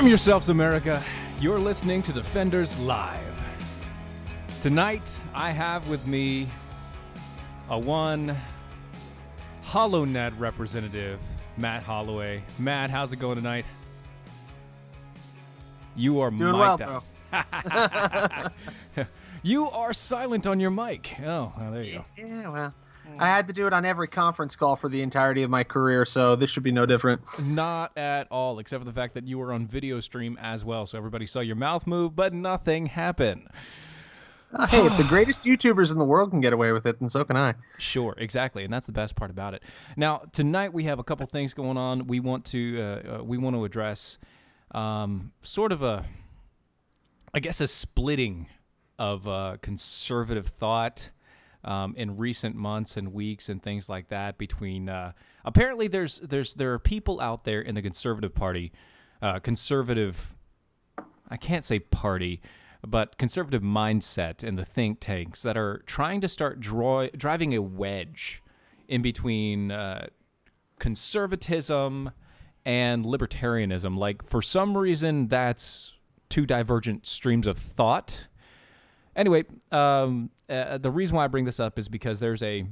Arm yourselves, America. You're listening to Defenders Live. Tonight, I have with me a one HoloNet representative, Matt Holloway. Matt, how's it going tonight? You are Doing well, mic'd bro. out. you are silent on your mic. Oh, well, there you go. Yeah, well, I had to do it on every conference call for the entirety of my career, so this should be no different. Not at all, except for the fact that you were on video stream as well, so everybody saw your mouth move, but nothing happened. Uh, hey, if the greatest YouTubers in the world can get away with it, then so can I. Sure, exactly, and that's the best part about it. Now, tonight we have a couple things going on. We want to uh, uh, we want to address um, sort of a, I guess, a splitting of uh, conservative thought um, in recent months and weeks and things like that. Between uh, apparently, there's there's there are people out there in the conservative party, uh, conservative. I can't say party, but conservative mindset in the think tanks that are trying to start draw, driving a wedge in between uh, conservatism and libertarianism. Like, for some reason, that's two divergent streams of thought. Anyway, um, uh, the reason why I bring this up is because there's a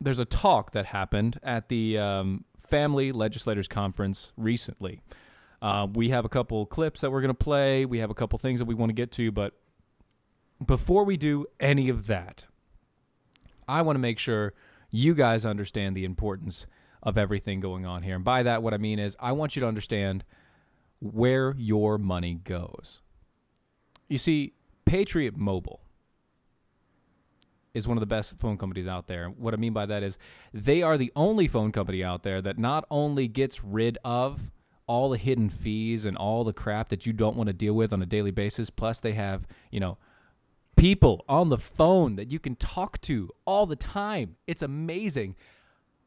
there's a talk that happened at the um, Family Legislators Conference recently. Uh, we have a couple clips that we're going to play. We have a couple things that we want to get to, but before we do any of that, I want to make sure you guys understand the importance of everything going on here. And by that, what I mean is, I want you to understand where your money goes. You see, Patriot Mobile is one of the best phone companies out there. What I mean by that is they are the only phone company out there that not only gets rid of all the hidden fees and all the crap that you don't want to deal with on a daily basis, plus they have, you know, people on the phone that you can talk to all the time. It's amazing.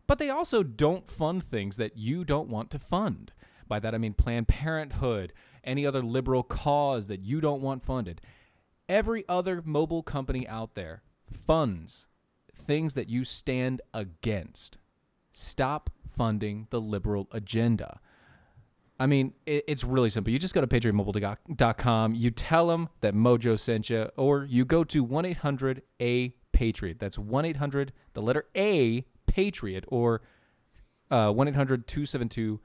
But they also don't fund things that you don't want to fund. By that I mean Planned Parenthood, any other liberal cause that you don't want funded. Every other mobile company out there funds things that you stand against. Stop funding the liberal agenda. I mean, it, it's really simple. You just go to patriotmobile.com, you tell them that Mojo sent you, or you go to 1 800 A Patriot. That's 1 800, the letter A Patriot, or uh, 1 800 272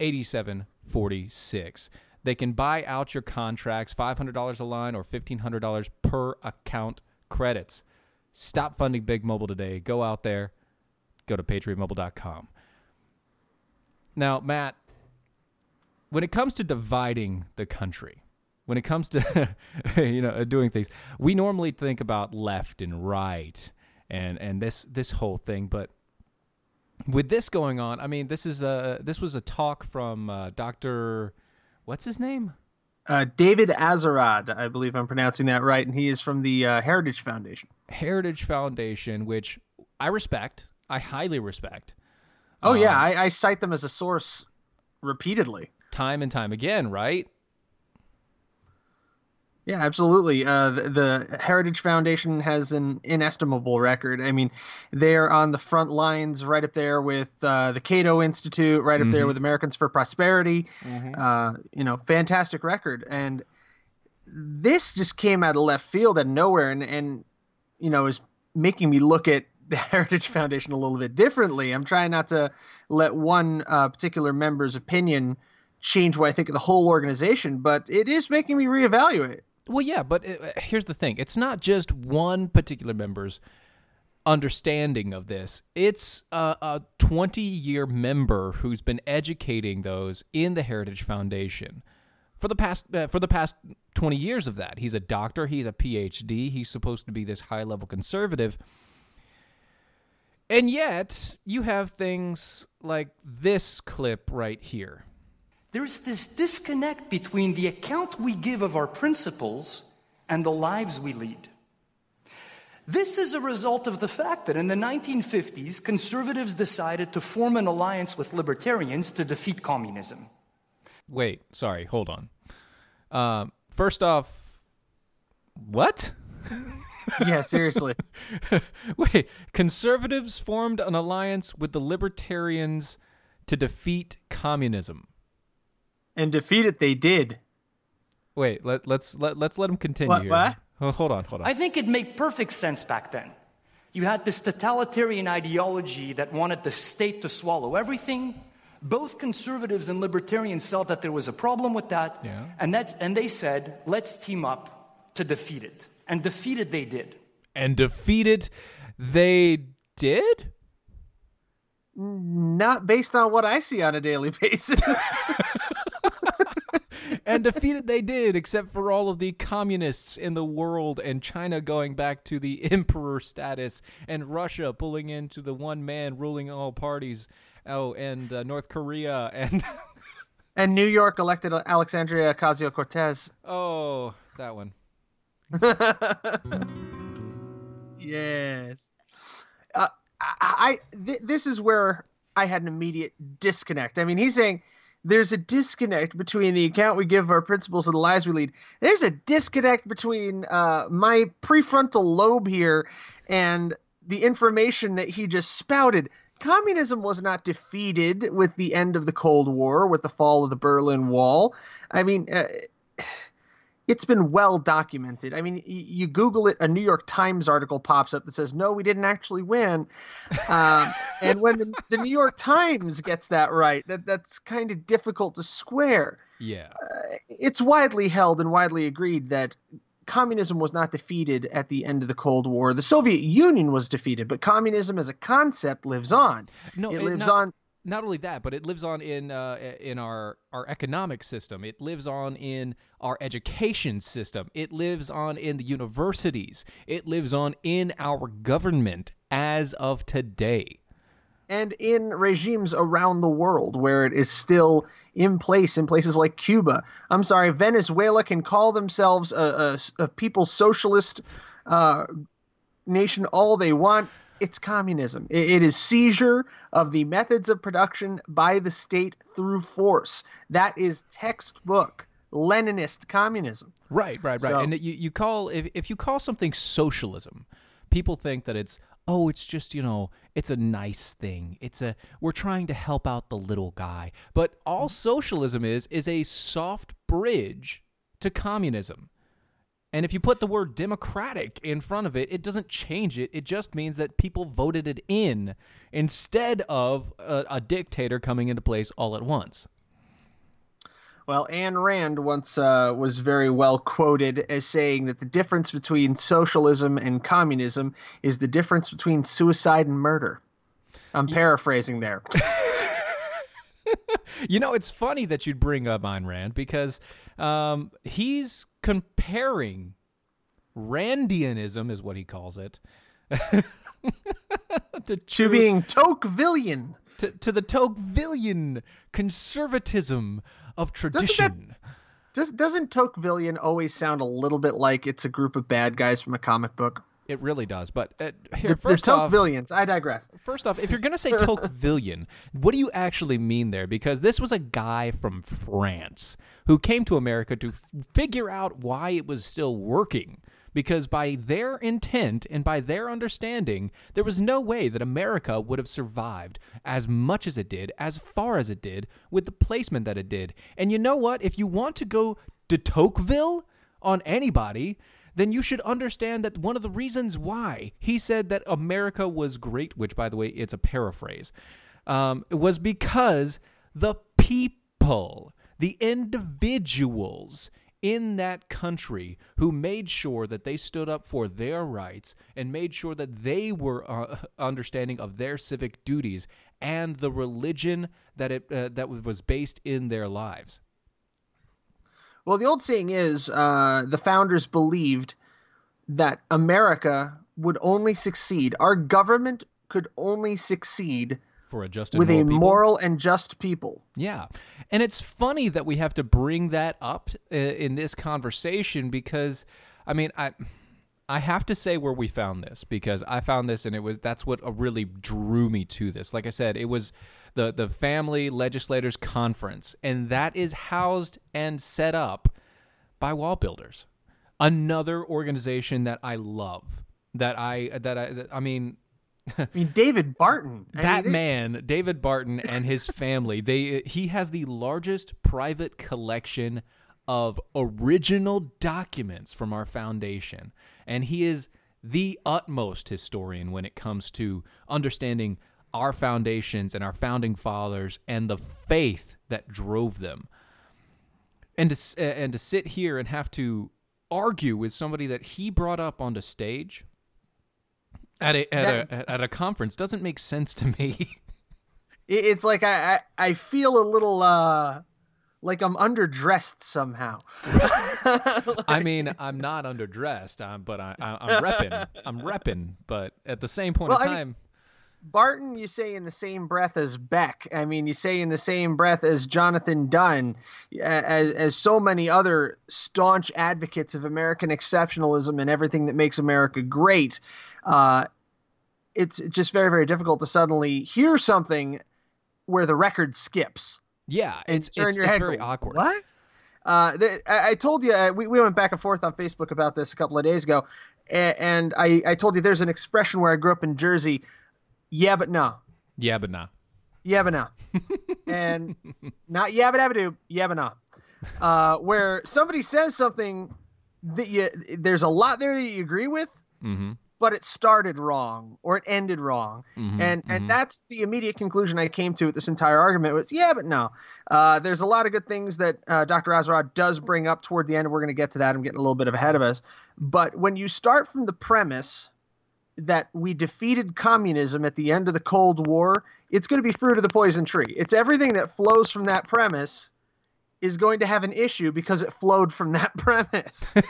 8746. They can buy out your contracts, $500 a line or $1,500 per account credits. Stop funding Big Mobile today. Go out there, go to patriotmobile.com. Now, Matt, when it comes to dividing the country, when it comes to you know doing things, we normally think about left and right and and this this whole thing, but with this going on, I mean, this is a this was a talk from uh, Dr. What's his name? Uh, David Azerrad, I believe I'm pronouncing that right, and he is from the uh, Heritage Foundation. Heritage Foundation, which I respect, I highly respect. Oh yeah, I, I cite them as a source repeatedly. time and time again, right? Yeah, absolutely. Uh, the, the Heritage Foundation has an inestimable record. I mean, they're on the front lines, right up there with uh, the Cato Institute, right up there with Americans for Prosperity. Uh, you know, fantastic record. And this just came out of left field and nowhere, and and you know is making me look at the Heritage Foundation a little bit differently. I'm trying not to let one uh, particular member's opinion change what I think of the whole organization, but it is making me reevaluate. Well, yeah, but uh, here's the thing: it's not just one particular member's understanding of this. It's a, a 20 year member who's been educating those in the Heritage Foundation for the past uh, for the past 20 years of that. He's a doctor. He's a PhD. He's supposed to be this high level conservative. And yet, you have things like this clip right here. There's this disconnect between the account we give of our principles and the lives we lead. This is a result of the fact that in the 1950s, conservatives decided to form an alliance with libertarians to defeat communism. Wait, sorry, hold on. Um, first off, what? Yeah, seriously. Wait, conservatives formed an alliance with the libertarians to defeat communism. and defeat it they did. Wait, let, let's let, let's let him continue What- here. what? Oh, hold on, hold on. I think it made perfect sense back then. You had this totalitarian ideology that wanted the state to swallow everything. Both conservatives and libertarians saw that there was a problem with that, Yeah. and, that's, and they said, let's team up to defeat it. And defeat it they did. and defeated they did? Not based on what I see on a daily basis. and defeated they did, except for all of the communists in the world and China going back to the emperor status and Russia pulling into the one man ruling all parties. Oh, and uh, North Korea and and New York elected Alexandria Ocasio Cortez. oh, that one. Yes. Uh, I, I th- this is where I had an immediate disconnect. I mean, he's saying there's a disconnect between the account we give of our principles and the lives we lead. There's a disconnect between uh, my prefrontal lobe here and the information that he just spouted. Communism was not defeated with the end of the Cold War, with the fall of the Berlin Wall. I mean, uh, it's been well documented. I mean, y- you Google it, a New York Times article pops up that says, "No, we didn't actually win." Um, and when the, the New York Times gets that right, that that's kind of difficult to square. Yeah. It's widely held and widely agreed that communism was not defeated at the end of the Cold War. The Soviet Union was defeated, but communism as a concept lives on. No, it lives not- on. Not only that, but it lives on in uh, in our our economic system. It lives on in our education system. It lives on in the universities. It lives on in our government as of today. And in regimes around the world where it is still in place in places like Cuba. I'm sorry, Venezuela can call themselves a, a, a people's socialist uh, nation all they want. It's communism. It, it is seizure of the methods of production by the state through force. That is textbook Leninist communism. Right, right, right. So- and you, you call if if you call something socialism, people think that it's oh, it's just, you know, it's a nice thing. It's a we're trying to help out the little guy. But all mm. socialism is is a soft bridge to communism. And if you put the word democratic in front of it, it doesn't change it. It just means that people voted it in instead of a, a dictator coming into place all at once. Well, Anne Rand once uh, was very well quoted as saying that the difference between socialism and communism is the difference between suicide and murder. I'm paraphrasing there. You know, it's funny that you'd bring up Ayn Rand because um, he's comparing Randianism, is what he calls it, to, to being Tocquevillian. to, to the Tocquevillian conservatism of tradition. Does, doesn't Tocquevillian always sound a little bit like it's a group of bad guys from a comic book? It really does. But uh, here, The, the first off, Tocquevillians. I digress. First off, if you're going to say Tocquevillian, what do you actually mean there? Because this was a guy from France who came to America to f- figure out why it was still working. Because by their intent and by their understanding, there was no way that America would have survived as much as it did, as far as it did, with the placement that it did. And you know what? If you want to go de Tocqueville on anybody, then you should understand that one of the reasons why he said that America was great, which, by the way, it's a paraphrase, um, was because the people, the individuals in that country who made sure that they stood up for their rights and made sure that they were uh, understanding of their civic duties and the religion that it uh, that was based in their lives. Well, the old saying is uh, the founders believed that America would only succeed, our government could only succeed for a just and with a moral and just people. Yeah. And it's funny that we have to bring that up uh, in this conversation because I mean, I I have to say where we found this because I found this and it was that's what really drew me to this. Like I said, it was the the Family Legislators Conference and that is housed and set up by WallBuilders. Another organization that I love. That I that I that, I mean I mean, David Barton. I that mean, man, David Barton, and his family, they he has the largest private collection of original documents from our foundation, and he is the utmost historian when it comes to understanding our foundations and our founding fathers and the faith that drove them. And to and to sit here and have to argue with somebody that he brought up onto stage at a at a at a conference doesn't make sense to me. it's like I, I I feel a little uh like I'm underdressed somehow. I mean, I'm not underdressed, um, but I, I, I'm repping. I'm repping, but at the same point Well, in I mean- time, Barton, you say in the same breath as Beck. I mean, you say in the same breath as Jonathan Dunn, as, as so many other staunch advocates of American exceptionalism and everything that makes America great. Uh, it's just very, very difficult to suddenly hear something where the record skips. yeah, it's turn it's, your it's head very go, awkward. What? Uh, the, I, I told you uh, we, we went back and forth on Facebook about this a couple of days ago, and, and I, I told you there's an expression where I grew up in Jersey. Yeah, but no. Yeah, but nah. Yeah, but no. and not yabba dabba doo, yeah, but no. Uh, where somebody says something that you there's a lot there that you agree with, Mm-hmm. But it started wrong or it ended wrong. Mhm, and mhm. and that's the immediate conclusion I came to with this entire argument was yeah, but no. Uh, there's a lot of good things that uh, Dr. Azerrad does bring up toward the end, we're going to get to that. I'm getting a little bit ahead of us, but when you start from the premise that we defeated communism at the end of the Cold War, it's going to be fruit of the poison tree. It's everything that flows from that premise is going to have an issue because it flowed from that premise.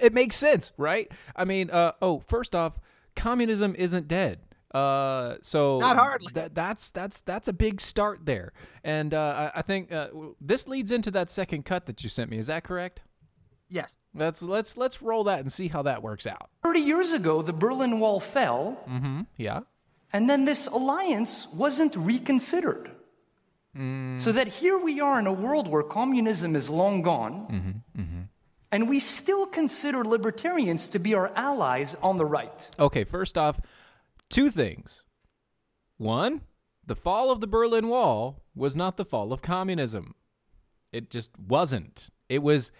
It makes sense, right? I mean, uh, oh, first off, communism isn't dead. Uh, so Not hardly. That, that's that's that's a big start there, and uh, I, I think uh, this leads into that second cut that you sent me. Is that correct? yes. Let's let's let's roll that and see how that works out. 30 years ago, the Berlin Wall fell, Mm-hmm. Yeah. and then this alliance wasn't reconsidered. Mm. So that here we are in a world where communism is long gone, mm-hmm, mm-hmm. and we still consider libertarians to be our allies on the right. Okay, first off, two things. One, the fall of the Berlin Wall was not the fall of communism. It just wasn't. It was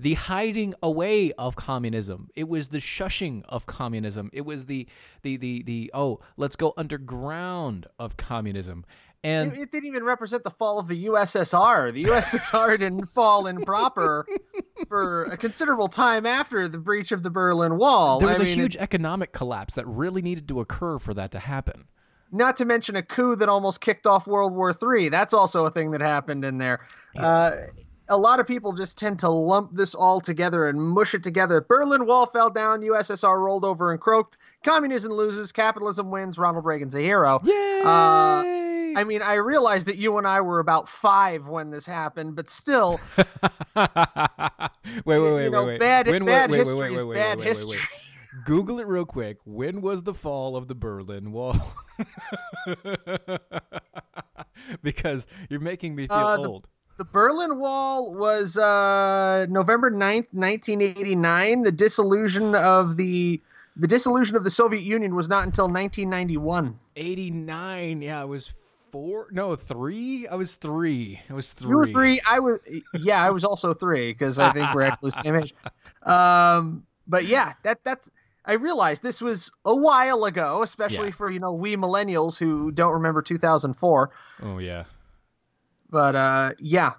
the hiding away of communism. It was the shushing of communism. It was the the the the oh, let's go underground of communism. And It, it didn't even represent the fall of the USSR. The USSR didn't fall in proper for a considerable time after the breach of the Berlin Wall. there was I a mean, huge it- economic collapse that really needed to occur for that to happen. not to mention a coup that almost kicked off World War III. That's also a thing that happened in there. Uh, a lot of people just tend to lump this all together and mush it together. Berlin Wall fell down, USSR rolled over and croaked. Communism loses, capitalism wins. Ronald Reagan's a hero. Yay! Uh, I mean, I realize that you and I were about five when this happened, but still, wait, wait, wait, you know, wait, wait. bad- When- bad wait, wait, history wait, is wait, bad wait, wait, wait, history. Google it real quick. When was the fall of the Berlin Wall? because you're making me feel Uh, the- old. The Berlin Wall was uh, November 9th, 1989. The dissolution of the the dissolution of the Soviet Union was not until 1991. 89. Yeah, I was four. No, three. I was three. I was three. You were three. I was yeah, I was also three because I think we're actually the same age. Um, but yeah, that that's I realized this was a while ago, especially Yeah. for you know we millennials who don't remember 2004. Oh yeah. But uh, yeah,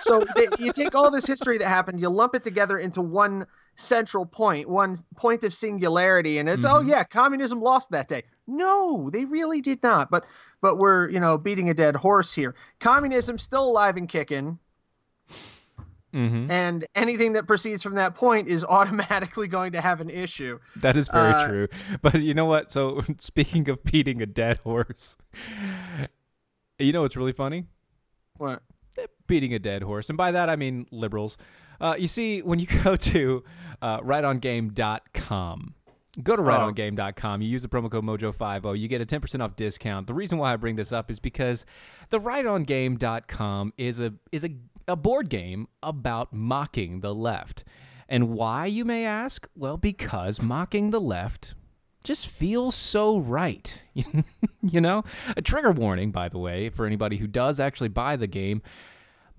so you take all this history that happened, you lump it together into one central point, one point of singularity, and it's oh Mhm. yeah, communism lost that day. No, they really did not. But but we're you know beating a dead horse here. Communism's still alive and kicking, Mm-hmm. and anything that proceeds from that point is automatically going to have an issue. That is very Uh, true. But you know what? So speaking of beating a dead horse, you know what's really funny? What? beating a dead horse. And by that, I mean liberals. Uh, you see, when you go to uh, rightongame.com, go to rightongame.com, you use the promo code mojo50, you get a 10% off discount. The reason why I bring this up is because the rightongame.com is a is a, a board game about mocking the left. And why, you may ask? Well, because mocking the left just feels so right. you know? A trigger warning, by the way, for anybody who does actually buy the game.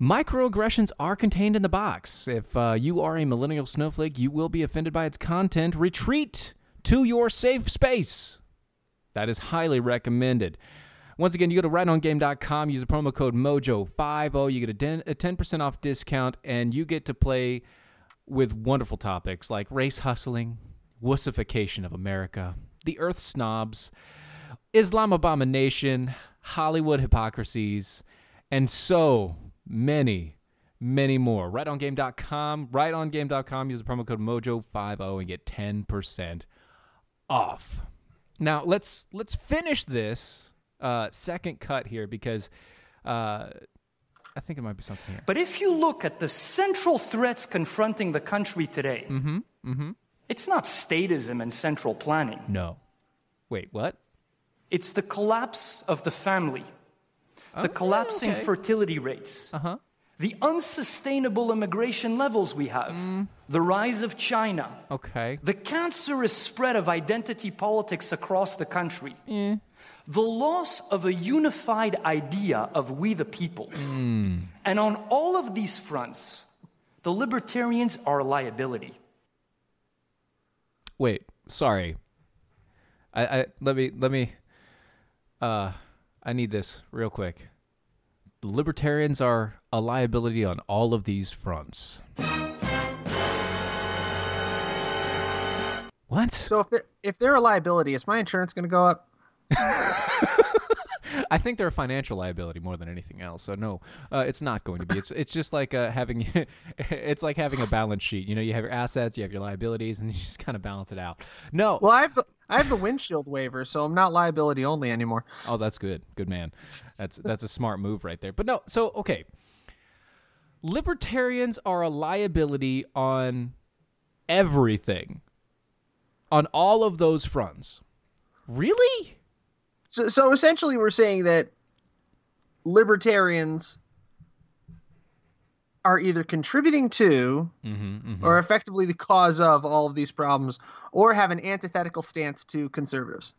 Microaggressions are contained in the box. If uh, you are a millennial snowflake, you will be offended by its content. Retreat to your safe space. That is highly recommended. Once again, you go to rightongame.com, use the promo code MOJO50, you get a, den- a 10% off discount, and you get to play with wonderful topics like race hustling, wussification of America, the Earth snobs, Islam abomination, Hollywood hypocrisies, and so many, many more. RightOnGame.com, RightOnGame.com, use the promo code Mojo50 and get 10% off. Now let's let's finish this uh, second cut here because uh, I think it might be something here. But if you look at the central threats confronting the country today, Mm-hmm. It's not statism and central planning. No, wait, what? It's the collapse of the family, the collapsing okay. fertility rates, Uh huh. the unsustainable immigration levels we have, the rise of China, Okay. the cancerous spread of identity politics across the country, the loss of a unified idea of we the people. And on all of these fronts, the libertarians are a liability. Wait, sorry. I, I let me let me uh I need this real quick. The libertarians are a liability on all of these fronts. What? So if they're if they're a liability, is my insurance going to go up? I think they're a financial liability more than anything else. So no, uh, it's not going to be. It's it's just like uh, having it's like having a balance sheet. You know, you have your assets, you have your liabilities, and you just kind of balance it out. No, Well, I have the I have the windshield waiver, so I'm not liability only anymore. Oh, that's good. Good man. That's that's a smart move right there. But no, so okay. Libertarians are a liability on everything. On all of those fronts. Really? So, so essentially, we're saying that libertarians are either contributing to Mm-hmm, or effectively the cause of all of these problems, or have an antithetical stance to conservatives.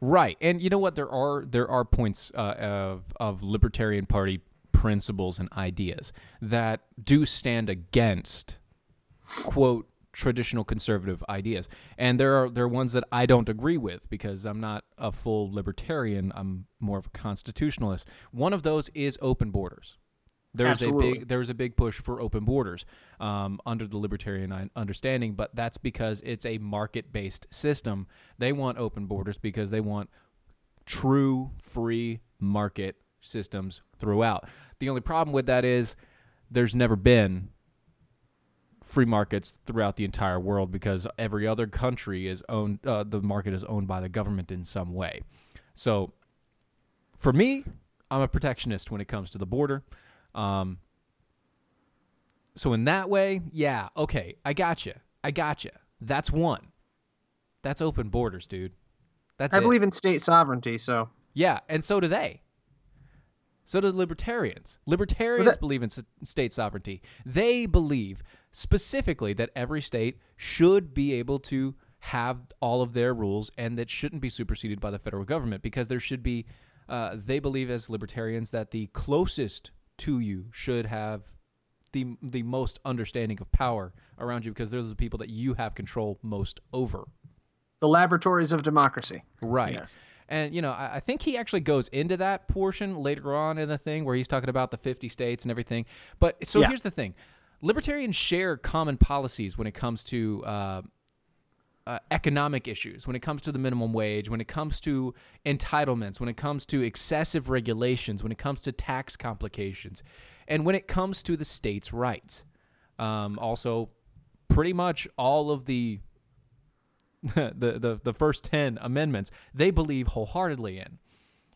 Right, and you know what? There are there are points uh, of of libertarian party principles and ideas that do stand against quote traditional conservative ideas, and there are there are ones that I don't agree with because I'm not a full libertarian. I'm more of a constitutionalist. One of those is open borders. There's a big there's a big push for open borders um, under the libertarian understanding, but that's because it's a market based system. They want open borders because they want true free market systems throughout. The only problem with that is there's never been free markets throughout the entire world because every other country is owned uh, the market is owned by the government in some way. So for me, I'm a protectionist when it comes to the border. Um, so in that way, yeah, okay, I got you. I got you. That's one. That's open borders, dude. That's I it. believe in state sovereignty, so Yeah, and so do they. So do libertarians. Libertarians that- believe in s- state sovereignty. They believe specifically that every state should be able to have all of their rules and that shouldn't be superseded by the federal government because there should be, uh, they believe as libertarians that the closest to you should have the, the most understanding of power around you because they're the people that you have control most over. the laboratories of democracy. Right. Yes. And, you know, I, I think he actually goes into that portion later on in the thing where he's talking about the 50 states and everything. But so Yeah. here's the thing libertarians share common policies when it comes to uh, uh, economic issues, when it comes to the minimum wage, when it comes to entitlements, when it comes to excessive regulations, when it comes to tax complications, and when it comes to the states' rights. Um, also, pretty much all of the the, the the first 10 amendments they believe wholeheartedly in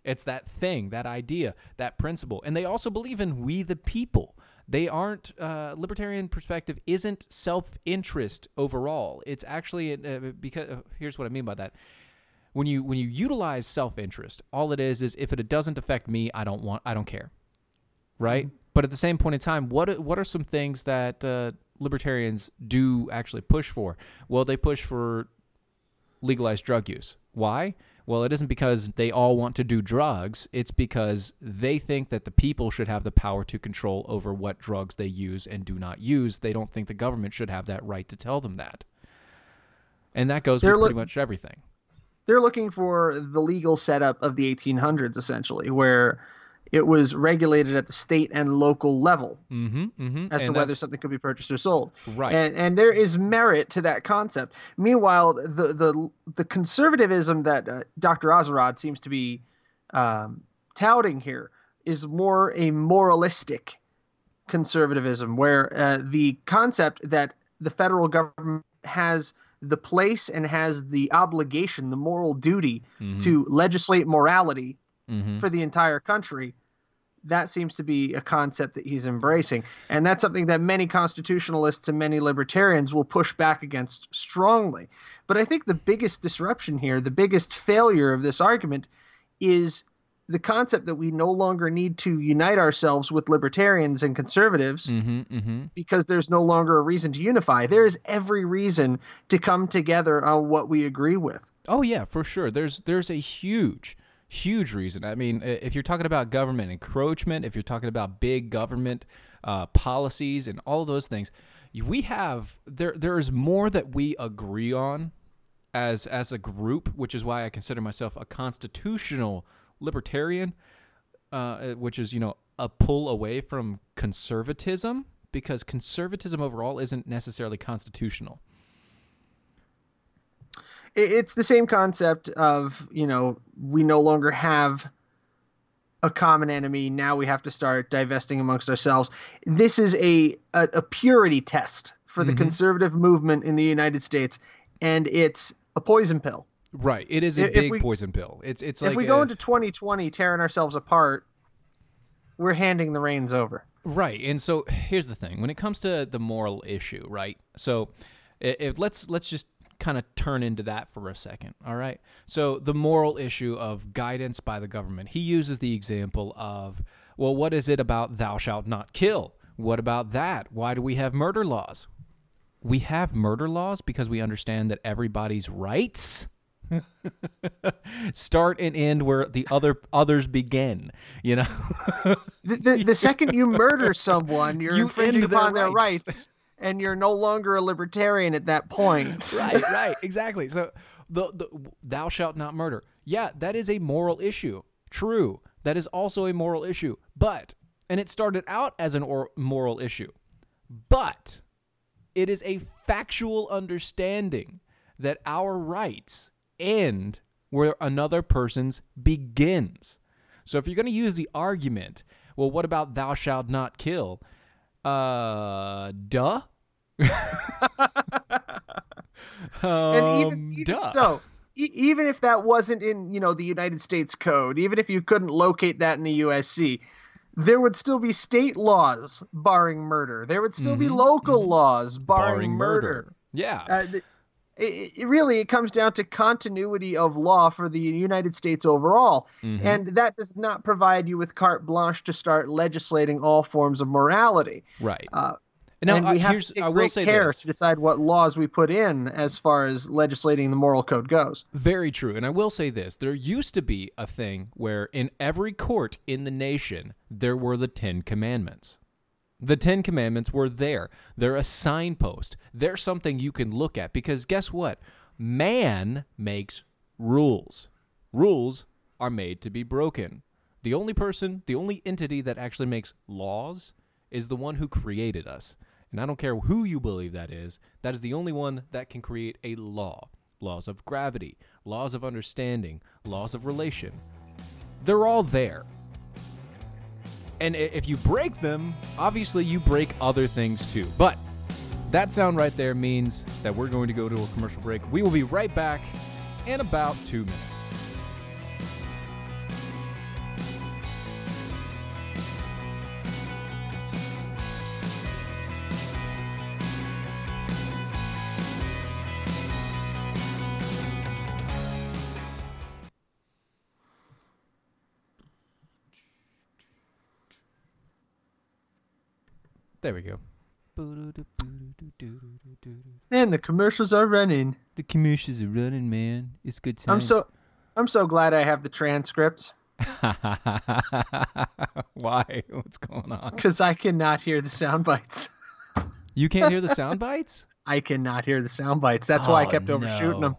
it's that thing that idea that principle and they also believe in we the people they aren't uh, libertarian perspective isn't self-interest overall it's actually uh, because uh, here's what i mean by that when you when you utilize self-interest all it is is if it doesn't affect me i don't want i don't care right? But at the same point in time, what are- what are some things that uh, libertarians do actually push for? Well, they push for legalized drug use. Why? Well, it isn't because they all want to do drugs. It's because they think that the people should have the power to control over what drugs they use and do not use. They don't think the government should have that right to tell them that. And that goes They're with look- pretty much everything. They're looking for the legal setup of the 1800s, essentially, where it was regulated at the state and local level Mm-hmm. mm-hmm. as to whether something could be purchased or sold. Right. And and there is merit to that concept. Meanwhile, the the the conservatism that uh, Dr. Azerrad seems to be um, touting here is more a moralistic conservatism, where uh, the concept that the federal government has the place and has the obligation, the moral duty to legislate morality Mm-hmm. for the entire country. That seems to be a concept that he's embracing. And that's something that many constitutionalists and many libertarians will push back against strongly. But I think the biggest disruption here, the biggest failure of this argument, is the concept that we no longer need to unite ourselves with libertarians and conservatives Mm-hmm. Mm-hmm. because there's no longer a reason to unify. There is every reason to come together on what we agree with. Oh yeah, for sure. There's there's a huge huge reason. I mean, if you're talking about government encroachment, if you're talking about big government uh, policies and all those things, we have there there is more that we agree on as as a group, which is why I consider myself a constitutional libertarian, uh, which is you know a pull away from conservatism because conservatism overall isn't necessarily constitutional. It- it's the same concept of you know we no longer have a common enemy now we have to start divesting amongst ourselves this is a a, a purity test for the mm-hmm. conservative movement in the united states and it's a poison pill Right. It is a If big we- poison pill. It's it's like if we a- go into 2020 tearing ourselves apart we're handing the reins over Right. And so here's the thing. When it comes to the moral issue, right? So if let's let's just kind of turn into that for a second, all right? So the moral issue of guidance by the government. He uses the example of, well, what is it about thou shalt not kill? What about that? Why do we have murder laws? We have murder laws because we understand that everybody's rights start and end where the other others begin, you know? the, the, the second you murder someone you're You infringing their upon their rights. And you're no longer a libertarian at that point right, right, exactly. So the, the thou shalt not murder. Yeah, that is a moral issue. True. That is also a moral issue. But and it started out as an or, moral issue. But it is a factual understanding that our rights end where another person's begins. So if you're going to use the argument, well, what about thou shalt not kill? Uh, duh. and even, Um, even duh. so e- even if that wasn't in you know the united states code even if you couldn't locate that in the usc there would still be state laws barring murder there would still be local laws barring, Mm-hmm. barring murder, murder. Yeah. Uh, th- it, it really it comes down to continuity of law for the United States overall, Mhm. and that does not provide you with carte blanche to start legislating all forms of morality. Right. Uh, now, and we have here's to take I will say care this. to decide what laws we put in as far as legislating the moral code goes. Very true. And I will say this there used to be a thing where in every court in the nation, there were the Ten Commandments. The Ten Commandments were there. They're a signpost. They're something you can look at because guess what? Man makes rules. Rules are made to be broken. The only person, the only entity that actually makes laws is the one who created us. And I don't care who you believe that is, that is the only one that can create a law. Laws of gravity, laws of understanding, laws of relation. They're all there. And if you break them, obviously you break other things too. But that sound right there means that we're going to go to a commercial break. We will be right back in about two minutes. There we go. And the commercials are running. The commercials are running, man. It's good I'm so I'm so glad I have the transcripts Why? What's going on? because I cannot hear the sound bites. You can't hear the sound bites? I cannot hear the sound bites. That's why I Oh, kept overshooting them.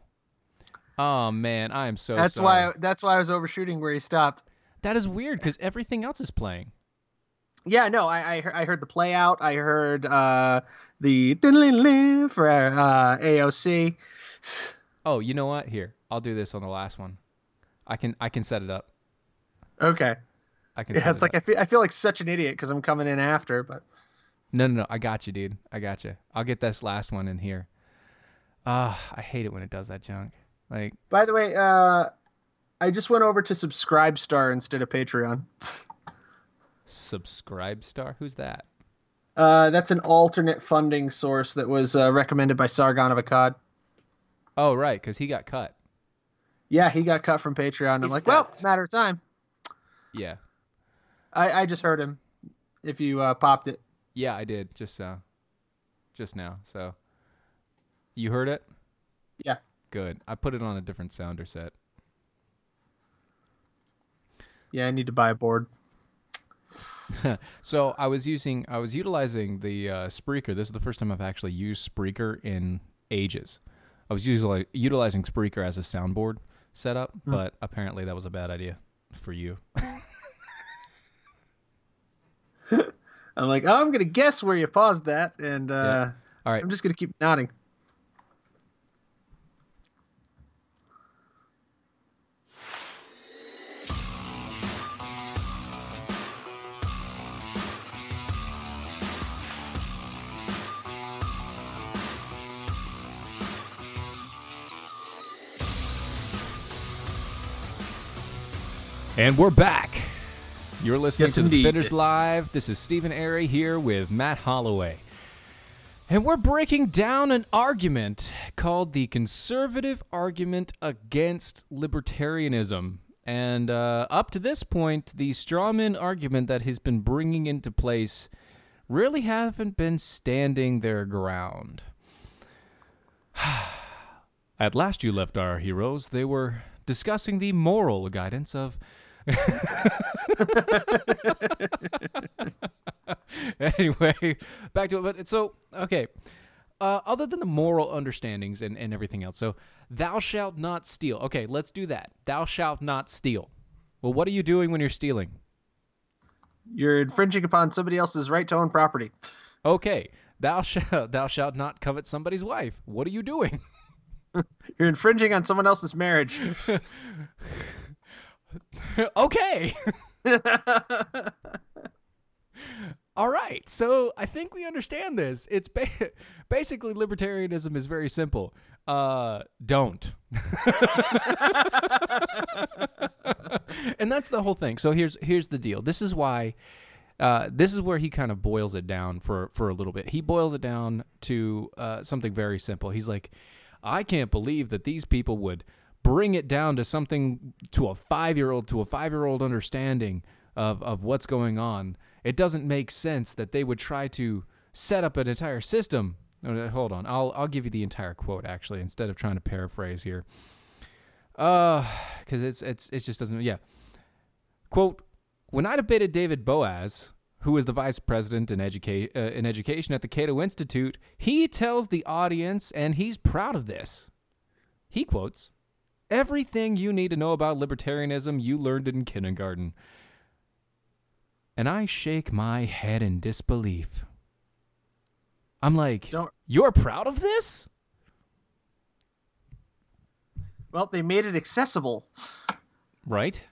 Oh man, I am so That's sorry. why that's why I was overshooting where he stopped. That is weird because everything else is playing. Yeah, no, I I, heard- I heard the play out. I heard uh, the for uh, AOC. Oh, you know what? Here, I'll do this on the last one. I can I can set it up. Okay, I can. yeah, set it's it like up. I feel I feel like such an idiot because I'm coming in after, but No, no, no. I got you, dude. I got you. I'll get this last one in here. Ah, I hate it when it does that junk. Like, By the way, uh, I just went over to SubscribeStar instead of Patreon. SubscribeStar. Who's that? Uh, that's an alternate funding source that was uh, recommended by Sargon of Akkad. Oh, right, because he got cut. Yeah, he got cut from Patreon. I'm He like, well, stepped. it's a matter of time. Yeah, I, I just heard him. If you uh, popped it, yeah, I did just uh, just now. So, you heard it? yeah. Good. I put it on a different sounder set. Yeah, I need to buy a board. So I was using, I was utilizing the uh, Spreaker. This is the first time I've actually used Spreaker in ages. I was usually utilizing Spreaker as a soundboard setup, but apparently that was a bad idea for you. I'm like, oh, I'm gonna guess where you paused that, and uh, All right. I'm just gonna keep nodding. And we're back. You're listening Yes, to the indeed. Defenders Live. This is Stephen Airy here with Matt Holloway. And we're breaking down an argument called the conservative argument against libertarianism. And uh, up to this point, the strawman argument that he's been bringing into place really haven't been standing their ground. At last, you left our heroes. They were discussing the moral guidance of anyway, back to it. But so okay. Uh, other than the moral understandings and, and everything else, so thou shalt not steal. Okay, let's do that. Thou shalt not steal. Well, what are you doing when you're stealing? You're infringing upon somebody else's right to own property. Okay, thou shalt thou shalt not covet somebody's wife. What are you doing? You're infringing on someone else's marriage. okay. All right. So I think we understand this. It's ba- basically libertarianism is very simple. Uh, don't. and that's the whole thing. So here's here's the deal. This is why. Uh, this is where he kind of boils it down for for a little bit. He boils it down to uh, something very simple. He's like, I can't believe that these people would bring it down to something to a five year old, to a five year old understanding of, of what's going on. It doesn't make sense that they would try to set up an entire system. Hold on, I'll I'll give you the entire quote actually instead of trying to paraphrase here. Uh, because it's it's it just doesn't. Yeah, quote. When I debated David Boaz, who is the vice president in, educa- uh, in education at the Cato Institute, he tells the audience, and he's proud of this. He quotes, Everything you need to know about libertarianism you learned in kindergarten. And I shake my head in disbelief. I'm like, Don't- You're proud of this? Well, they made it accessible. Right?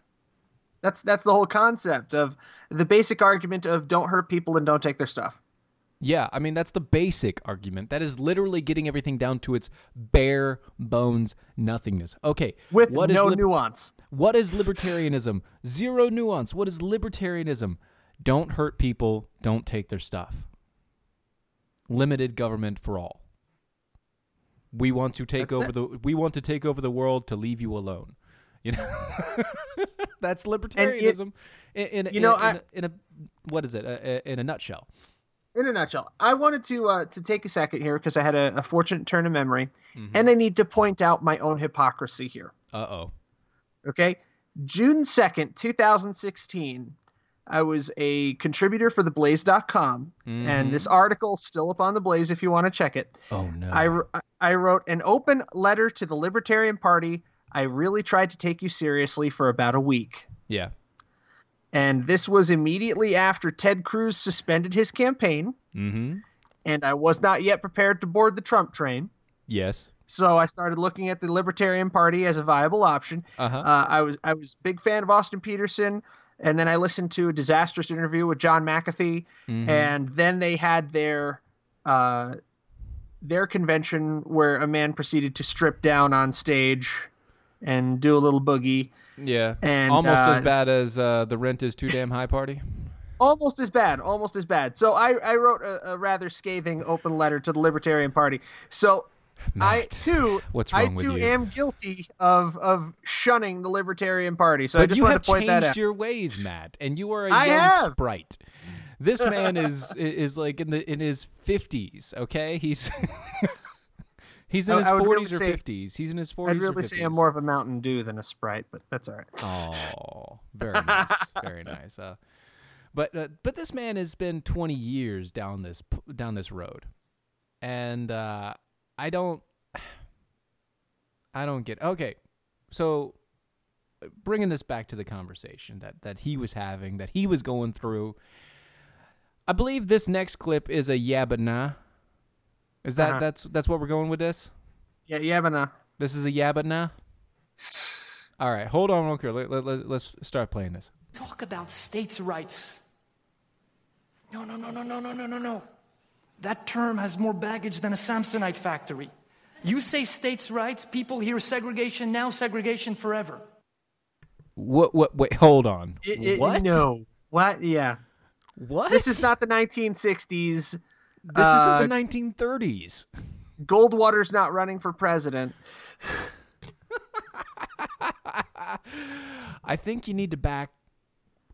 That's that's the whole concept of the basic argument of don't hurt people and don't take their stuff. Yeah, I mean that's the basic argument. That is literally getting everything down to its bare bones nothingness. Okay, With what is no lib- nuance. What is libertarianism? Zero nuance. What is libertarianism? Don't hurt people, don't take their stuff. Limited government for all. We want to take That's over it. the we want to take over the world to leave you alone. You know? That's libertarianism in, in, you know, in, I- in, a, in a what is it? Uh, in a nutshell. In a nutshell, I wanted to uh, to take a second here because I had a, a fortunate turn of memory, Mm-hmm. and I need to point out my own hypocrisy here. Uh-oh. Okay, June second, two thousand sixteen. I was a contributor for theblaze.com, and this article's still up on the Blaze if you want to check it. Oh no. I, I wrote an open letter to the Libertarian Party. I really tried to take you seriously for about a week. yeah. And this was immediately after Ted Cruz suspended his campaign, Mm-hmm. and I was not yet prepared to board the Trump train. Yes. So I started looking at the Libertarian Party as a viable option. Uh-huh. Uh, I was I was a big fan of Austin Petersen, and then I listened to a disastrous interview with John McAfee, Mhm. and then they had their uh, their convention where a man proceeded to strip down on stage and do a little boogie. Yeah. And, almost uh, as bad as uh, the rent is too damn high party. almost as bad almost as bad so i, I wrote a, a rather scathing open letter to the libertarian party so i too what's i wrong with too you? am guilty of of shunning the libertarian party so i but just you wanted have to point that changed out your ways, Matt, and you are a I young have. sprite. This man is is like in the in his fifties. Okay, he's he's in I- his I would really forties or say- fifties. He's in his forties. i'd really say i'm more of a mountain dew than a sprite but that's all right Oh, very nice, very nice. Uh, but uh, but this man has been 20 years down this down this road, and uh, I don't I don't get okay. So bringing this back to the conversation that that he was having, that he was going through. I believe this next clip is a yeah but nah. Is that Uh-huh. that's that's what we're going with this? yeah yeah but uh This is a yeah but nah. All right, hold on, okay. Let, let, let, let's start playing this. Talk about states' rights. No, no, no, no, no, no, no, no, no. That term has more baggage than a Samsonite factory. You say states' rights, people hear segregation now, segregation forever. What? What? Wait, hold on. It- it- what? no what yeah What? this is not the 1960s This uh, is the 1930s. goldwater's not running for president I think you need to back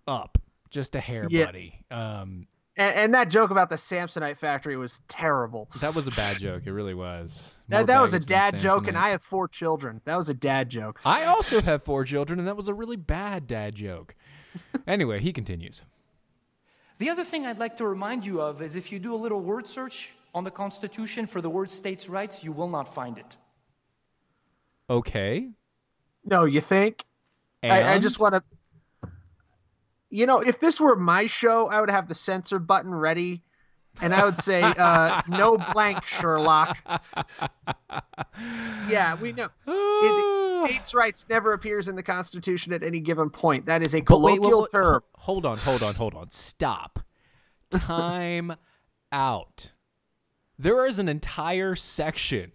up just a hair, Yeah. buddy. Um, and, and that joke about the samsonite factory was terrible that was a bad joke. It really was. that, that was a dad joke and i have four children that was a dad joke I also have four children, and that was a really bad dad joke. Anyway, he continues. The other thing I'd like to remind you of is if you do a little word search on the Constitution for the word states' rights, you will not find it. Okay. no you think I, I just want to. You know, if this were my show, I would have the censor button ready, and I would say, uh, "No blank, Sherlock." yeah, we know. It, states' rights never appears in the Constitution at any given point. That is a But wait, colloquial wait, wait, term. Hold on, hold on, hold on. Stop. Time out. There is an entire section.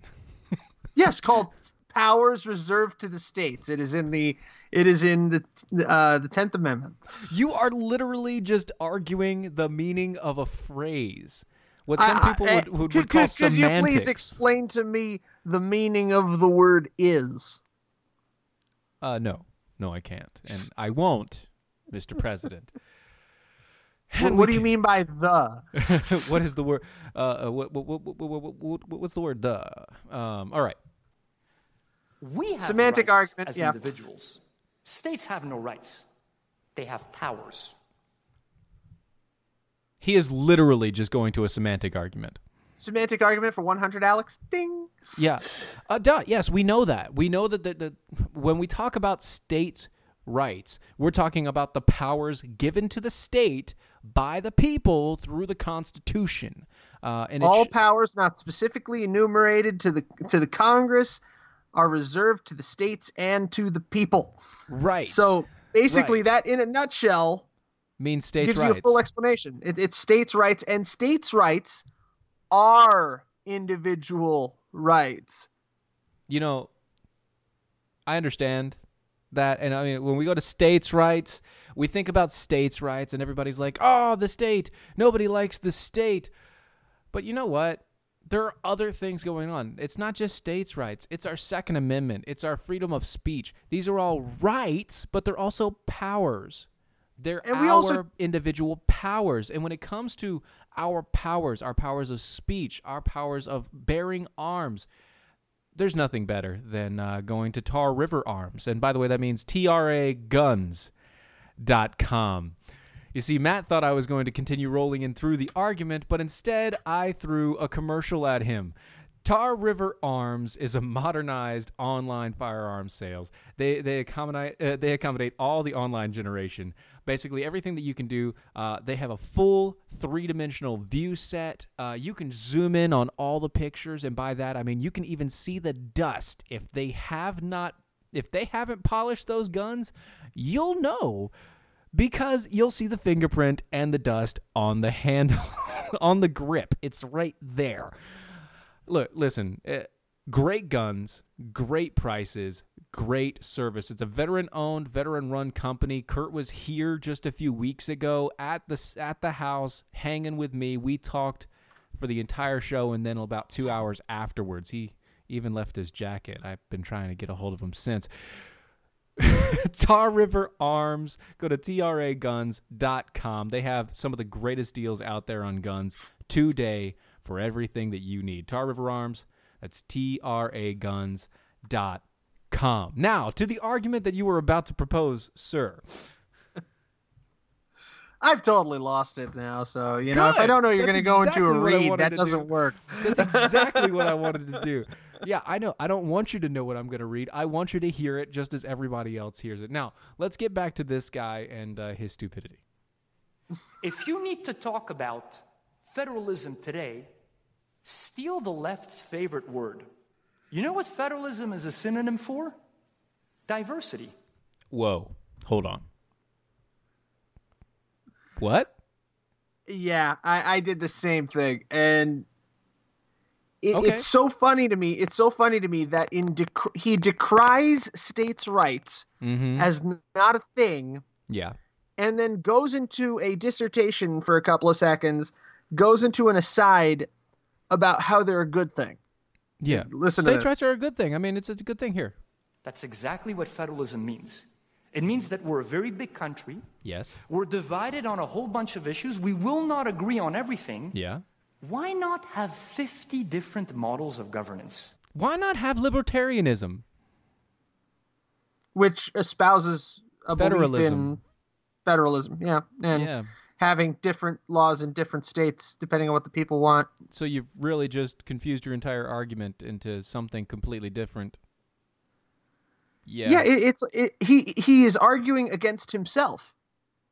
Yes, called powers reserved to the states. It is in the. It is in the uh, the Tenth Amendment. You are literally just arguing the meaning of a phrase. What some I- people eh, would, would, would could, call could, could you please explain to me the meaning of the word is? Uh, no, no, I can't, and I won't, Mr. President. What, And what do you mean by the? what is the word? Uh, uh, what, what, what, what, what, what, what- what's the word? The. Um, all right. We have Semantic argument, as yeah. individuals. States have no rights. They have powers. He is literally just going to a semantic argument. Semantic argument for 100, Alex? Ding. Yeah. Uh, duh. Yes, we know that. We know that the, the, when we talk about states' rights, we're talking about the powers given to the state by the people through the Constitution. Uh, and All sh- powers not specifically enumerated to the to the Congress are reserved to the states and to the people. right. So basically, Right. that in a nutshell means states' gives rights. you a full explanation. It, it's states' rights, and states' rights are individual rights. you know, I understand that. And I mean, when we go to states' rights, we think about states' rights, and everybody's like, oh, the state. Nobody likes the state. But you know what? There are other things going on. It's not just states' rights, it's our Second Amendment, it's our freedom of speech. These are all rights, but they're also powers. They're And our also- individual powers. And when it comes to our powers, our powers of speech, our powers of bearing arms, there's nothing better than uh, going to Tar River Arms. And by the way, that means traguns.com. You see, Matt thought I was going to continue rolling in through the argument, but instead I threw a commercial at him. Tar River Arms is a modernized online firearms sales. They they accommodate uh, they accommodate all the online generation. Basically, everything that you can do. Uh, they have a full three dimensional view set. Uh, you can zoom in on all the pictures, and by that I mean you can even see the dust. If they have not, if they haven't polished those guns, you'll know because you'll see the fingerprint and the dust on the handle, on the grip. It's right there. Look, listen, uh, great guns, great prices, great service. It's a veteran-owned, veteran-run company. Kurt was here just a few weeks ago at the at the house, hanging with me. We talked for the entire show, and then about two hours afterwards, he even left his jacket. I've been trying to get a hold of him since. Tar River Arms. Go to traguns.com. They have some of the greatest deals out there on guns today for everything that you need. Tar River Arms. That's traguns.com. Now, to the argument that you were about to propose, sir. I've totally lost it now. So you know, if I don't know you're going to go into a read, that doesn't do. work. That's exactly what I wanted to do. Yeah, I know. I don't want you to know what I'm going to read. I want you to hear it just as everybody else hears it. Now, let's get back to this guy and uh, his stupidity. If you need to talk about federalism today, steal the left's favorite word. You know what federalism is a synonym for? Diversity. Whoa. Hold on. What? Yeah, I, I did the same thing, and it, Okay. it's so funny to me. It's so funny to me that in dec- he decries states' rights Mm-hmm. as n- not a thing, Yeah. and then goes into a dissertation for a couple of seconds, goes into an aside about how they're a good thing. Yeah. Listen to States rights are a good thing. I mean, it's, it's a good thing here. That's exactly what federalism means. It means that we're a very big country. Yes. We're divided on a whole bunch of issues. We will not agree on everything. Yeah. Why not have 50 different models of governance? Why not have libertarianism? which espouses a belief Federalism. in federalism. Yeah, and Yeah. Having different laws in different states depending on what the people want. So you've really just confused your entire argument into something completely different. Yeah. Yeah, it, it's it, he he is arguing against himself.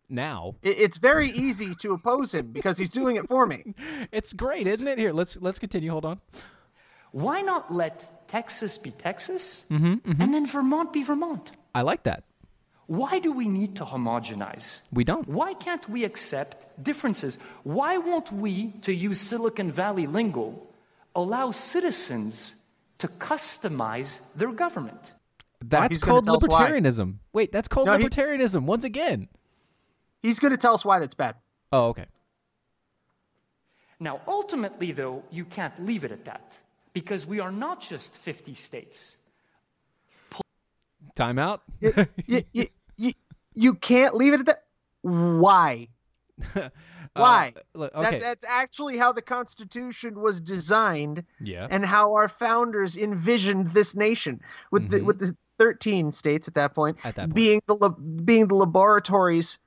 now. It, it's very easy to oppose him because he's doing it for me. It's great, isn't it? Here, let's let's continue. Hold on. Why not let Texas be Texas Mm-hmm, and then Vermont be Vermont? I like that. Why do we need to homogenize? We don't. Why can't we accept differences? Why won't we, to use Silicon Valley lingo, allow citizens to customize their government? That's he's called tell us why. libertarianism. Wait, that's called No, he- libertarianism once again. He's going to tell us why that's bad. Oh, okay. Now, ultimately, though, you can't leave it at that because we are not just 50 states. Time out. you, you, you, can't leave it at that. Why? Why? Uh, okay. That's, that's actually how the Constitution was designed yeah. and how our founders envisioned this nation with the with the 13 states at that point, Mm-hmm. At that point. being the being the laboratories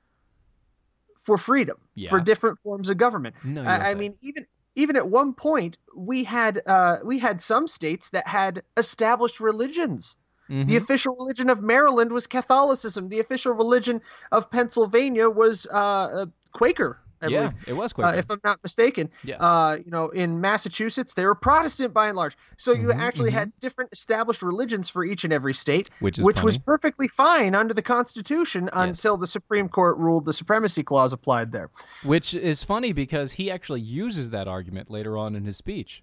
for freedom for different forms of government. No, I, I mean even even at one point we had uh, we had some states that had established religions. Mm-hmm. The official religion of Maryland was Catholicism. The official religion of Pennsylvania was uh, uh, Quaker. I yeah, believe it was uh, Quaker. if I'm not mistaken. Yes. Uh, you know, in Massachusetts, they were Protestant by and large. So you Mhm, actually mhm. had different established religions for each and every state, Which is which was perfectly fine under the Constitution until the Supreme Court ruled the supremacy clause applied there. Which is funny because he actually uses that argument later on in his speech.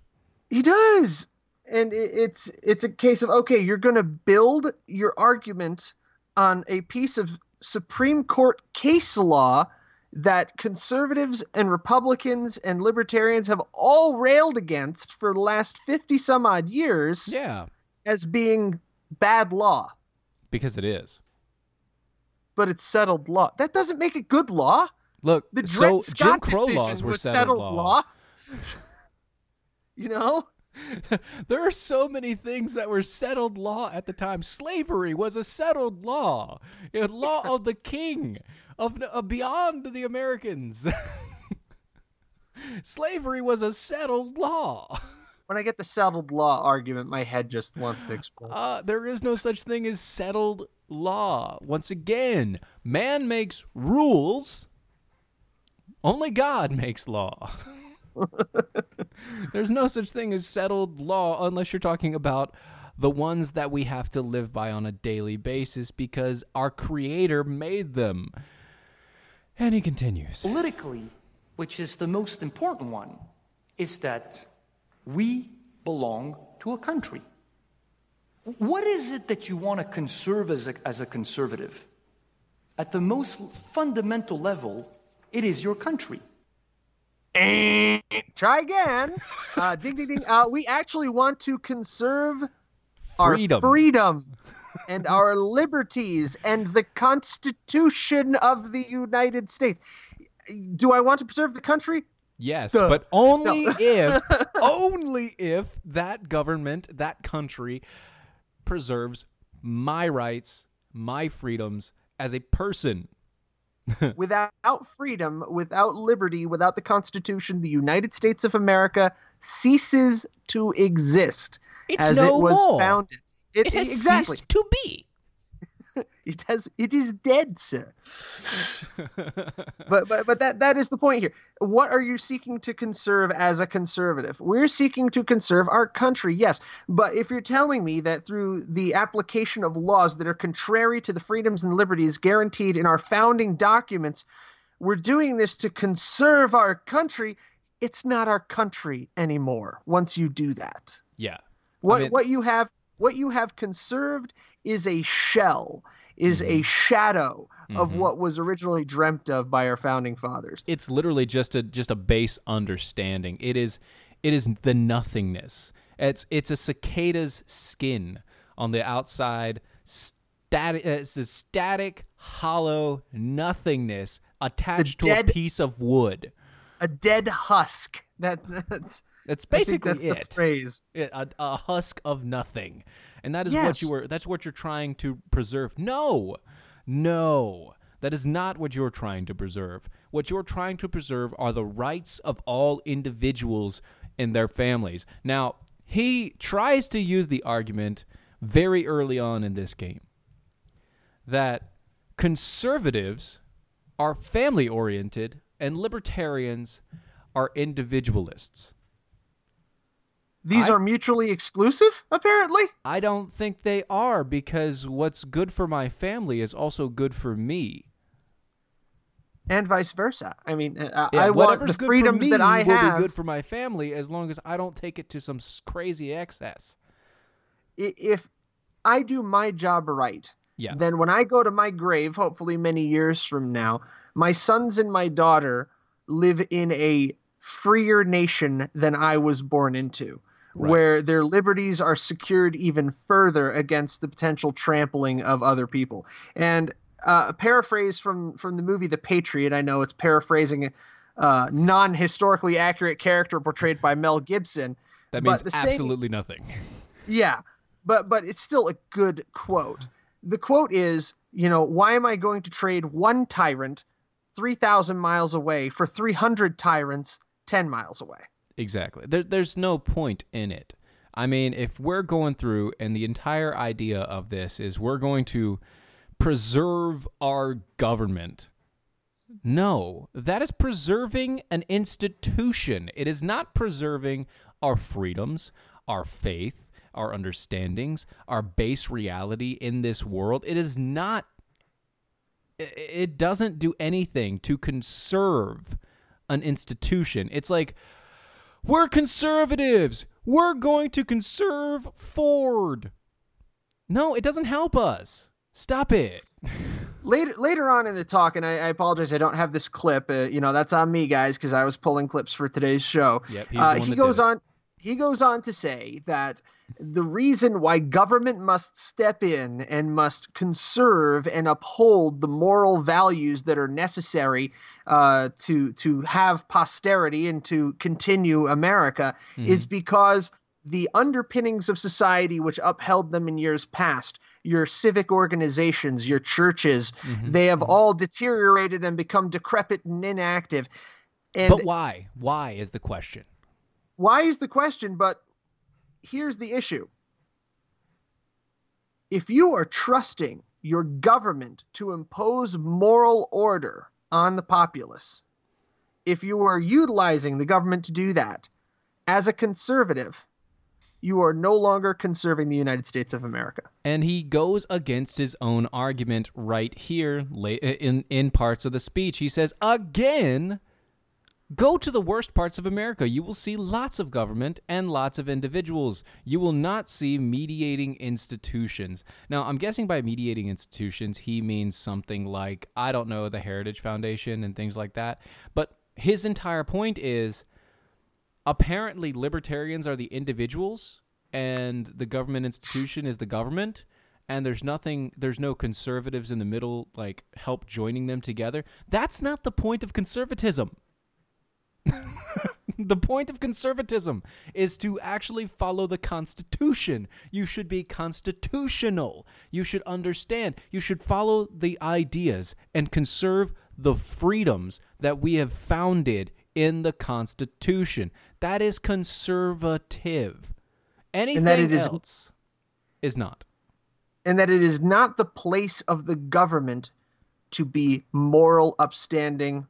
He does, and it's it's a case of okay, you're going to build your argument on a piece of Supreme Court case law that conservatives and Republicans and libertarians have all railed against for the last 50 some odd years Yeah, as being bad law, because it is. but it's settled law. That doesn't make it good law. Look, The Dred so Jim Crow laws were was settled, law. you know? there are so many things that were settled law at the time. Slavery was a settled law, a law of the king, of uh, beyond the Americans. Slavery was a settled law. When I get the settled law argument, my head just wants to explode. Uh, there is no such thing as settled law. Once again, man makes rules. Only God makes law. There's no such thing as settled law unless you're talking about the ones that we have to live by on a daily basis because our Creator made them. And he continues. Politically, which is the most important one, is that we belong to a country. What is it that you want to conserve as a, as a conservative? At the most fundamental level, it is your country. Try again. Uh, ding, ding, ding. Uh, we actually want to conserve Freedom. our freedom and our liberties and the Constitution of the United States. Do I want to preserve the country? Yes, Duh. but only if only if that government, that country preserves my rights, my freedoms as a person. Without freedom, without liberty, without the Constitution, the United States of America ceases to exist It's as no it was more. founded. It has exactly. ceased to be. It has. It is dead, sir. but but but that that is the point here. What are you seeking to conserve as a conservative? We're seeking to conserve our country, yes. But if you're telling me that through the application of laws that are contrary to the freedoms and liberties guaranteed in our founding documents, we're doing this to conserve our country, it's not our country anymore. Once you do that. Yeah. What mean- what you have what you have conserved is a shell, is Mm-hmm. a shadow of what was originally dreamt of by our founding fathers. It's literally just a just a base understanding. It is it is the nothingness. It's it's a cicada's skin on the outside. Static. It's a static, hollow nothingness attached to a piece of wood. A dead husk. That that's That's basically that's the it. phrase. It- a, a husk of nothing and that is what you were that's what you're trying to preserve. No. No. That is not what you're trying to preserve. What you're trying to preserve are the rights of all individuals and their families. Now he tries to use the argument very early on in this game that conservatives are family oriented and libertarians are individualists These I- are mutually exclusive, apparently. I don't think they are because what's good for my family is also good for me. And vice versa. I mean, uh, Yeah, I want the good freedoms for me that I will have. be good for my family as long as I don't take it to some crazy excess. if I do my job right, Yeah. then when I go to my grave, hopefully many years from now, my sons and my daughter live in a freer nation than I was born into, where their liberties are secured even further against the potential trampling of other people. And uh, a paraphrase from from the movie The Patriot. I know it's paraphrasing a uh, non-historically accurate character portrayed by Mel Gibson. That means absolutely nothing. yeah, but but it's still a good quote. The quote is, you know, why am I going to trade one tyrant 3,000 miles away for 300 tyrants 10 miles away? Exactly. There, there's no point in it. I mean, if we're going through, and the entire idea of this is we're going to preserve our government. No, that is preserving an institution. It is not preserving our freedoms, our faith, our understandings, our base reality in this world. It is not, it doesn't do anything to conserve an institution. It's like, we're conservatives. We're going to conserve Ford. No, it doesn't help us. Stop it. Later later on in the talk, and I, I apologize, I don't have this clip. Uh, you know, that's on me, guys, because I was pulling clips for today's show. Yep, uh, he goes it. on. He goes on to say that the reason why government must step in and must conserve and uphold the moral values that are necessary uh, to to have posterity and to continue America is Mm-hmm. because the underpinnings of society which upheld them in years past, your civic organizations, your churches, Mm-hmm. they have all deteriorated and become decrepit and inactive. And But why? Why is the question? why is the question but here's the issue if you are trusting your government to impose moral order on the populace if you are utilizing the government to do that as a conservative you are no longer conserving the united states of america And he goes against his own argument right here in in parts of the speech. He says again, go to the worst parts of America. You will see lots of government and lots of individuals. You will not see mediating institutions. Now, I'm guessing by mediating institutions, he means something like I don't know, the Heritage Foundation and things like that. But his entire point is apparently libertarians are the individuals and the government institution is the government and there's nothing there's no conservatives in the middle like help joining them together that's not the point of conservatism the point of conservatism is to actually follow the constitution. You should be constitutional. You should understand. You should follow the ideas and conserve the freedoms that we have founded in the constitution. That is conservative. Anything that it is- else is not. And that it is not the place of the government to be moral, upstanding,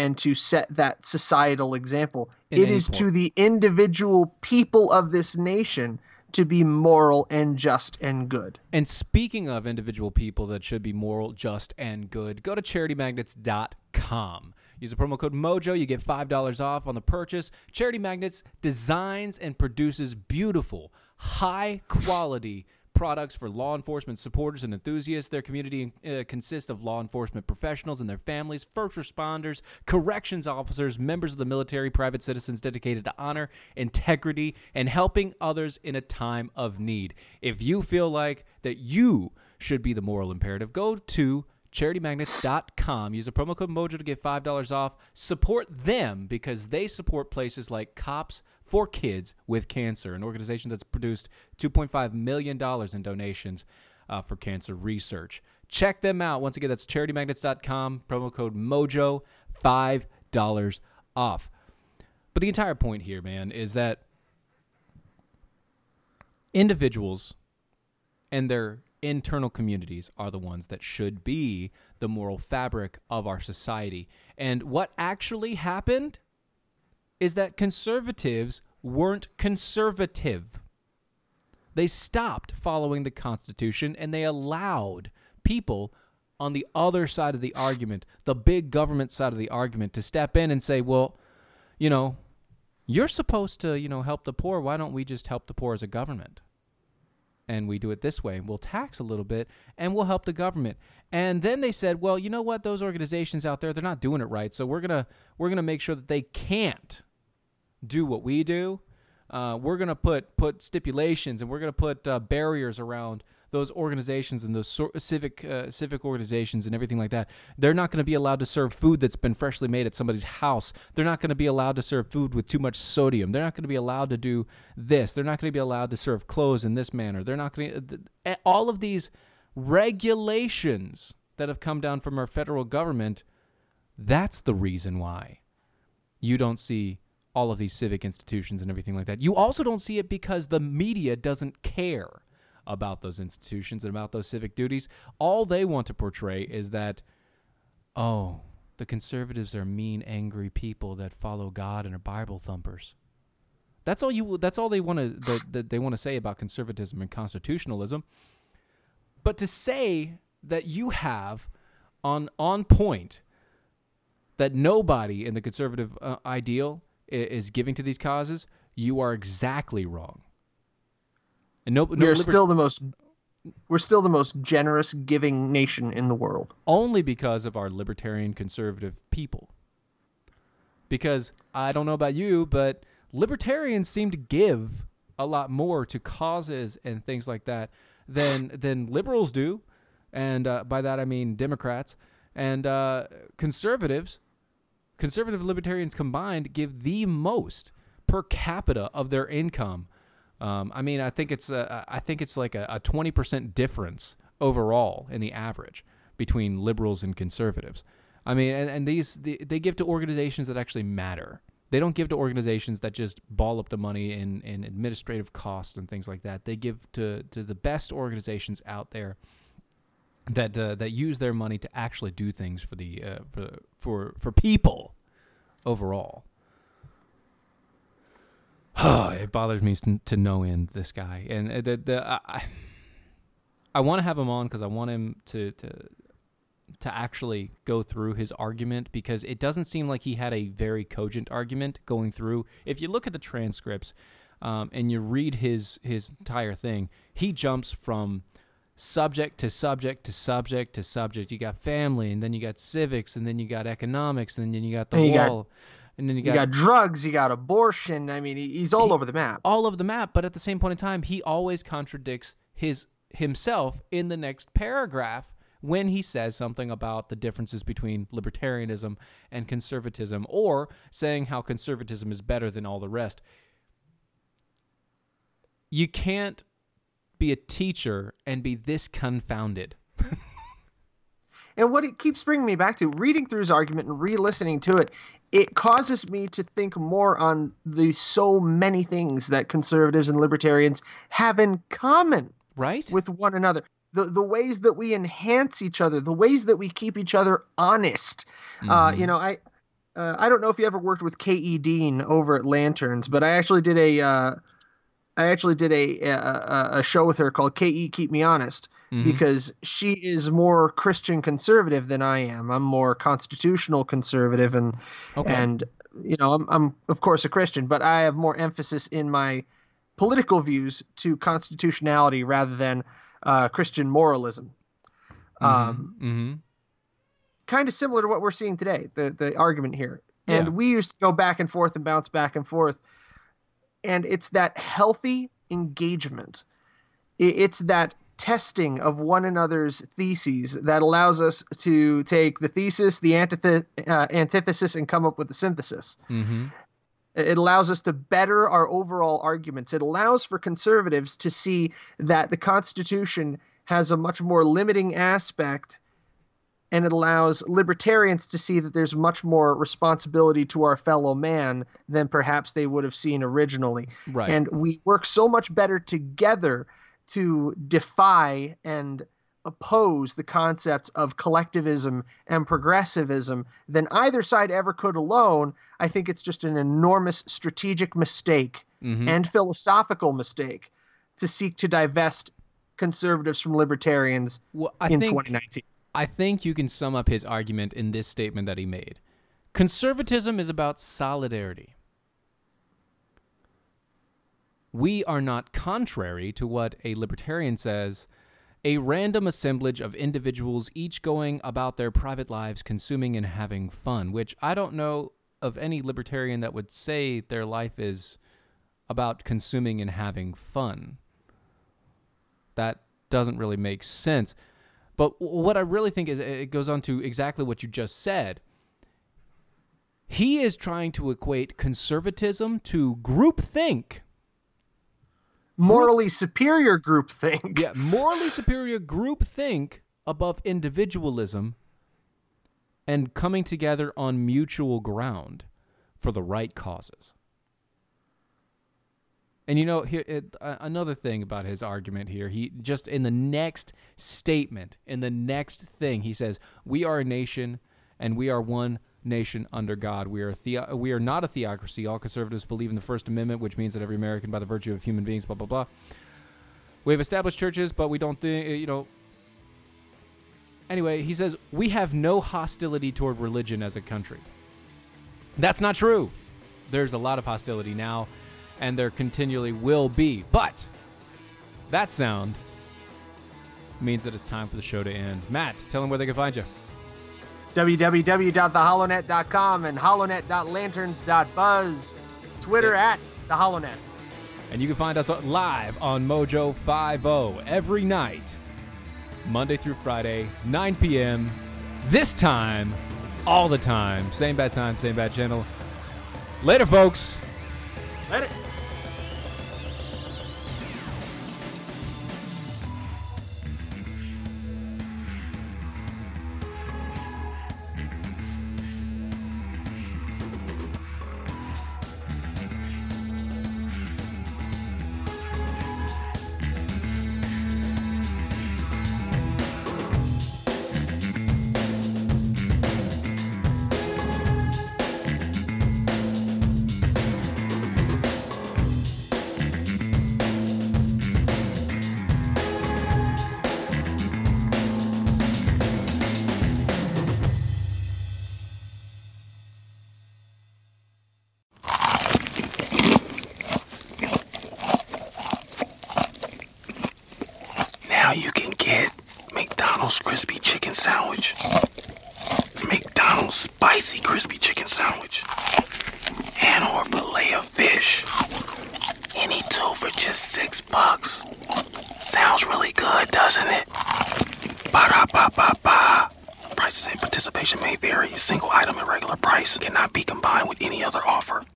and to set that societal example. In it is point. to the individual people of this nation to be moral and just and good. And speaking of individual people that should be moral, just, and good, go to charitymagnets.com. Use the promo code MOJO. You get $5 off on the purchase. Charity Magnets designs and produces beautiful, high quality products for law enforcement supporters and enthusiasts. Their community uh, consists of law enforcement professionals and their families, first responders, corrections officers, members of the military, private citizens dedicated to honor, integrity, and helping others in a time of need. If you feel like that you should be the moral imperative, go to charitymagnets.com. Use a promo code MOJO to get $5 off. Support them because they support places like Cops for Kids with Cancer, an organization that's produced $2.5 million in donations uh, for cancer research. Check them out. Once again, that's charitymagnets.com. Promo code MOJO, $5 off. But the entire point here, man, is that individuals and their internal communities are the ones that should be the moral fabric of our society. And what actually happened is that conservatives weren't conservative. They stopped following the Constitution and they allowed people on the other side of the argument, the big government side of the argument, to step in and say, well, you know, you're supposed to, you know, help the poor. Why don't we just help the poor as a government? and we do it this way. We'll tax a little bit and we'll help the government. And then they said, well, you know what? Those organizations out there, they're not doing it right. So we're gonna we're gonna make sure that they can't do what we do. Uh, we're gonna put put stipulations and we're gonna put uh, barriers around those organizations and those so- civic uh, civic organizations and everything like that. They're not going to be allowed to serve food that's been freshly made at somebody's house. They're not going to be allowed to serve food with too much sodium. They're not going to be allowed to do this. They're not going to be allowed to serve clothes in this manner. They're not going to all of these regulations that have come down from our federal government. That's the reason why you don't see all of these civic institutions and everything like that. You also don't see it because the media doesn't care about those institutions and about those civic duties. All they want to portray is that, oh, the conservatives are mean, angry people that follow God and are Bible thumpers. That's all you. That's all they want to. That they want to say about conservatism and constitutionalism. But to say that you have on on point that nobody in the conservative uh, ideal is giving to these causes, you are exactly wrong. And no, no we're liber- still the most we're still the most generous giving nation in the world. Only because of our libertarian conservative people. Because I don't know about you, but libertarians seem to give a lot more to causes and things like that than than liberals do, and uh, by that I mean Democrats and uh, conservatives. Conservative libertarians combined give the most per capita of their income um, I mean, I think it's a, I think it's like a twenty percent difference overall in the average between liberals and conservatives. I mean, and, and these they, they give to organizations that actually matter. They don't give to organizations that just ball up the money in, in administrative costs and things like that. They give to, to the best organizations out there that uh, that use their money to actually do things for the uh, for for for people overall. it bothers me to no end. This guy and uh, the the I, I want to have him on because I want him to to to actually go through his argument because it doesn't seem like he had a very cogent argument going through. If you look at the transcripts um, and you read his his entire thing, he jumps from subject to subject to subject to subject. You got family, and then you got civics, and then you got economics, and then you got the and wall. Got, and then you got, you got drugs, you got abortion. I mean, he's all he, over the map. All over the map, but at the same point in time, he always contradicts his himself in the next paragraph when he says something about the differences between libertarianism and conservatism or saying how conservatism is better than all the rest. You can't be a teacher and be this confounded. and what it keeps bringing me back to, reading through his argument and re listening to it, it causes me to think more on the so many things that conservatives and libertarians have in common right with one another the the ways that we enhance each other the ways that we keep each other honest uh, mm-hmm. uh, you know i uh, i don't know if you ever worked with ke dean over at lanterns but i actually did a uh, I actually did a, a, a show with her called ke keep me honest mm-hmm. because she is more Christian conservative than I am. I'm more constitutional conservative, and okay. and you know I'm I'm of course a Christian, but I have more emphasis in my political views to constitutionality rather than uh, Christian moralism. Mm-hmm. Um, mm-hmm. Kind of similar to what we're seeing today, the the argument here. And yeah. we used to go back and forth and bounce back and forth. And it's that healthy engagement. It's that testing of one another's theses that allows us to take the thesis, the antith- uh, antithesis, and come up with the synthesis. Mm-hmm. It allows us to better our overall arguments. It allows for conservatives to see that the Constitution has a much more limiting aspect, and it allows libertarians to see that there's much more responsibility to our fellow man than perhaps they would have seen originally. Right. And we work so much better together to defy and oppose the concepts of collectivism and progressivism than either side ever could alone, I think it's just an enormous strategic mistake mm-hmm. and philosophical mistake to seek to divest conservatives from libertarians well, in think, 2019. I think you can sum up his argument in this statement that he made. Conservatism is about solidarity. we are not contrary to what a libertarian says a random assemblage of individuals each going about their private lives consuming and having fun, which I don't know of any libertarian that would say their life is about consuming and having fun. That doesn't really make sense. But what I really think is it goes on to exactly what you just said. He is trying to equate conservatism to groupthink morally superior group think. Yeah, morally superior group think above individualism and coming together on mutual ground for the right causes. And you know, here it, uh, another thing about his argument here, he just in the next statement, in the next thing, he says, "We are a nation, and we are one nation under God. We are the- we are not a theocracy. All conservatives believe in the First Amendment, which means that every American, by the virtue of human beings, blah blah blah. We have established churches, but we don't think you know." Anyway, he says we have no hostility toward religion as a country. That's not true. There's a lot of hostility now, and there continually will be. But that sound means that it's time for the show to end. Matt, tell them where they can find you www.theholonet.com and holonet.lanterns.buzz. Twitter at the Holonet. And you can find us live on Mojo 50 every night, Monday through Friday, 9 p.m. This time, all the time. Same bad time, same bad channel. Later, folks. Later.